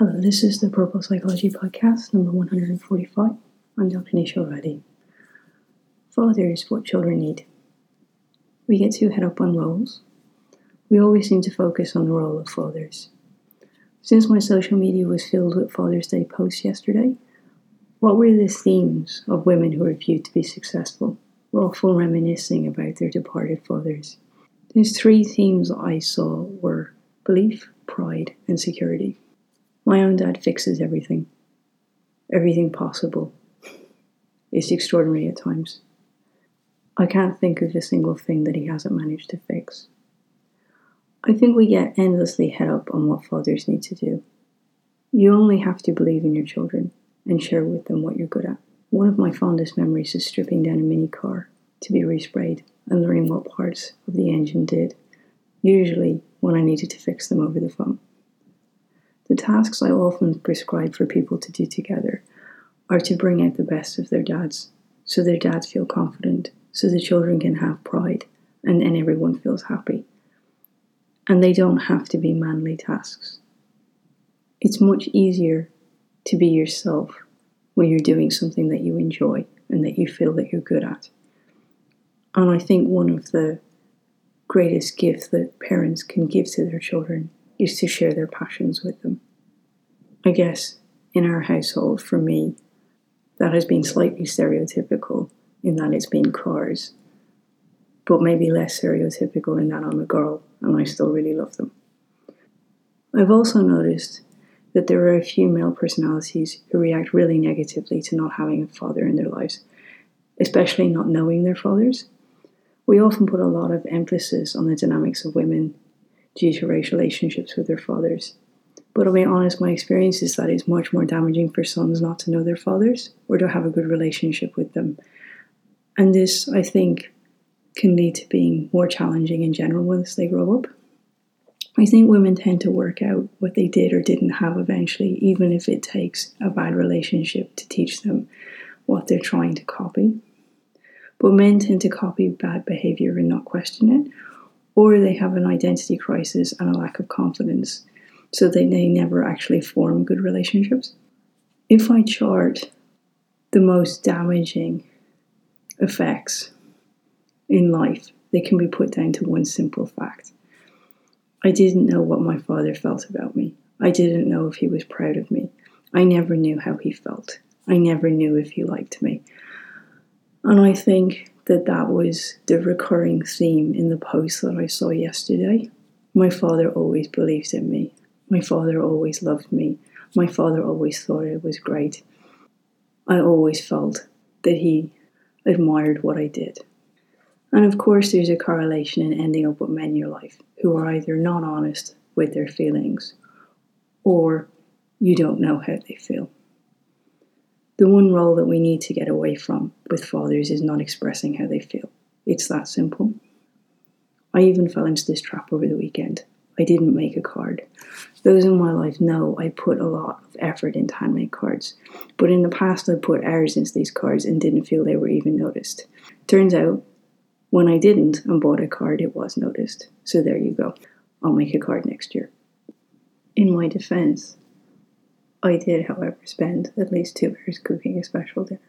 Hello, this is the Purple Psychology Podcast, number 145. I'm Dr. Nisha Reddy. Fathers, what children need. We get too head up on roles. We always seem to focus on the role of fathers. Since my social media was filled with Father's Day posts yesterday, what were the themes of women who are viewed to be successful? We're often reminiscing about their departed fathers. These three themes I saw were belief, pride, and security. My own dad fixes everything, everything possible. It's extraordinary at times. I can't think of a single thing that he hasn't managed to fix. I think we get endlessly head up on what fathers need to do. You only have to believe in your children and share with them what you're good at. One of my fondest memories is stripping down a mini car to be resprayed and learning what parts of the engine did, usually when I needed to fix them over the phone. The tasks I often prescribe for people to do together are to bring out the best of their dads, so their dads feel confident, so the children can have pride, and then everyone feels happy. And they don't have to be manly tasks. It's much easier to be yourself when you're doing something that you enjoy and that you feel that you're good at. And I think one of the greatest gifts that parents can give to their children is to share their passions with them. I guess in our household, for me, that has been slightly stereotypical in that it's been cars, but maybe less stereotypical in that I'm a girl and I still really love them. I've also noticed that there are a few male personalities who react really negatively to not having a father in their lives, especially not knowing their fathers. We often put a lot of emphasis on the dynamics of women due to racial relationships with their fathers. But to be honest, my experience is that it's much more damaging for sons not to know their fathers or to have a good relationship with them. And this, I think, can lead to being more challenging in general once they grow up. I think women tend to work out what they did or didn't have eventually, even if it takes a bad relationship to teach them what they're trying to copy. But men tend to copy bad behavior and not question it, or they have an identity crisis and a lack of confidence, so they may never actually form good relationships. If I chart the most damaging effects in life, they can be put down to one simple fact. I didn't know what my father felt about me. I didn't know if he was proud of me. I never knew how he felt. I never knew if he liked me. And I think that that was the recurring theme in the post that I saw yesterday. My father always believed in me. My father always loved me. My father always thought it was great. I always felt that he admired what I did. And of course, there's a correlation in ending up with men in your life who are either not honest with their feelings or you don't know how they feel. The one role that we need to get away from with fathers is not expressing how they feel. It's that simple. I even fell into this trap over the weekend. I didn't make a card. Those in my life know I put a lot of effort into handmade cards, but in the past I put hours into these cards and didn't feel they were even noticed. Turns out, when I didn't and bought a card, it was noticed. So there you go. I'll make a card next year. In my defense, I did, however, spend at least two hours cooking a special dinner.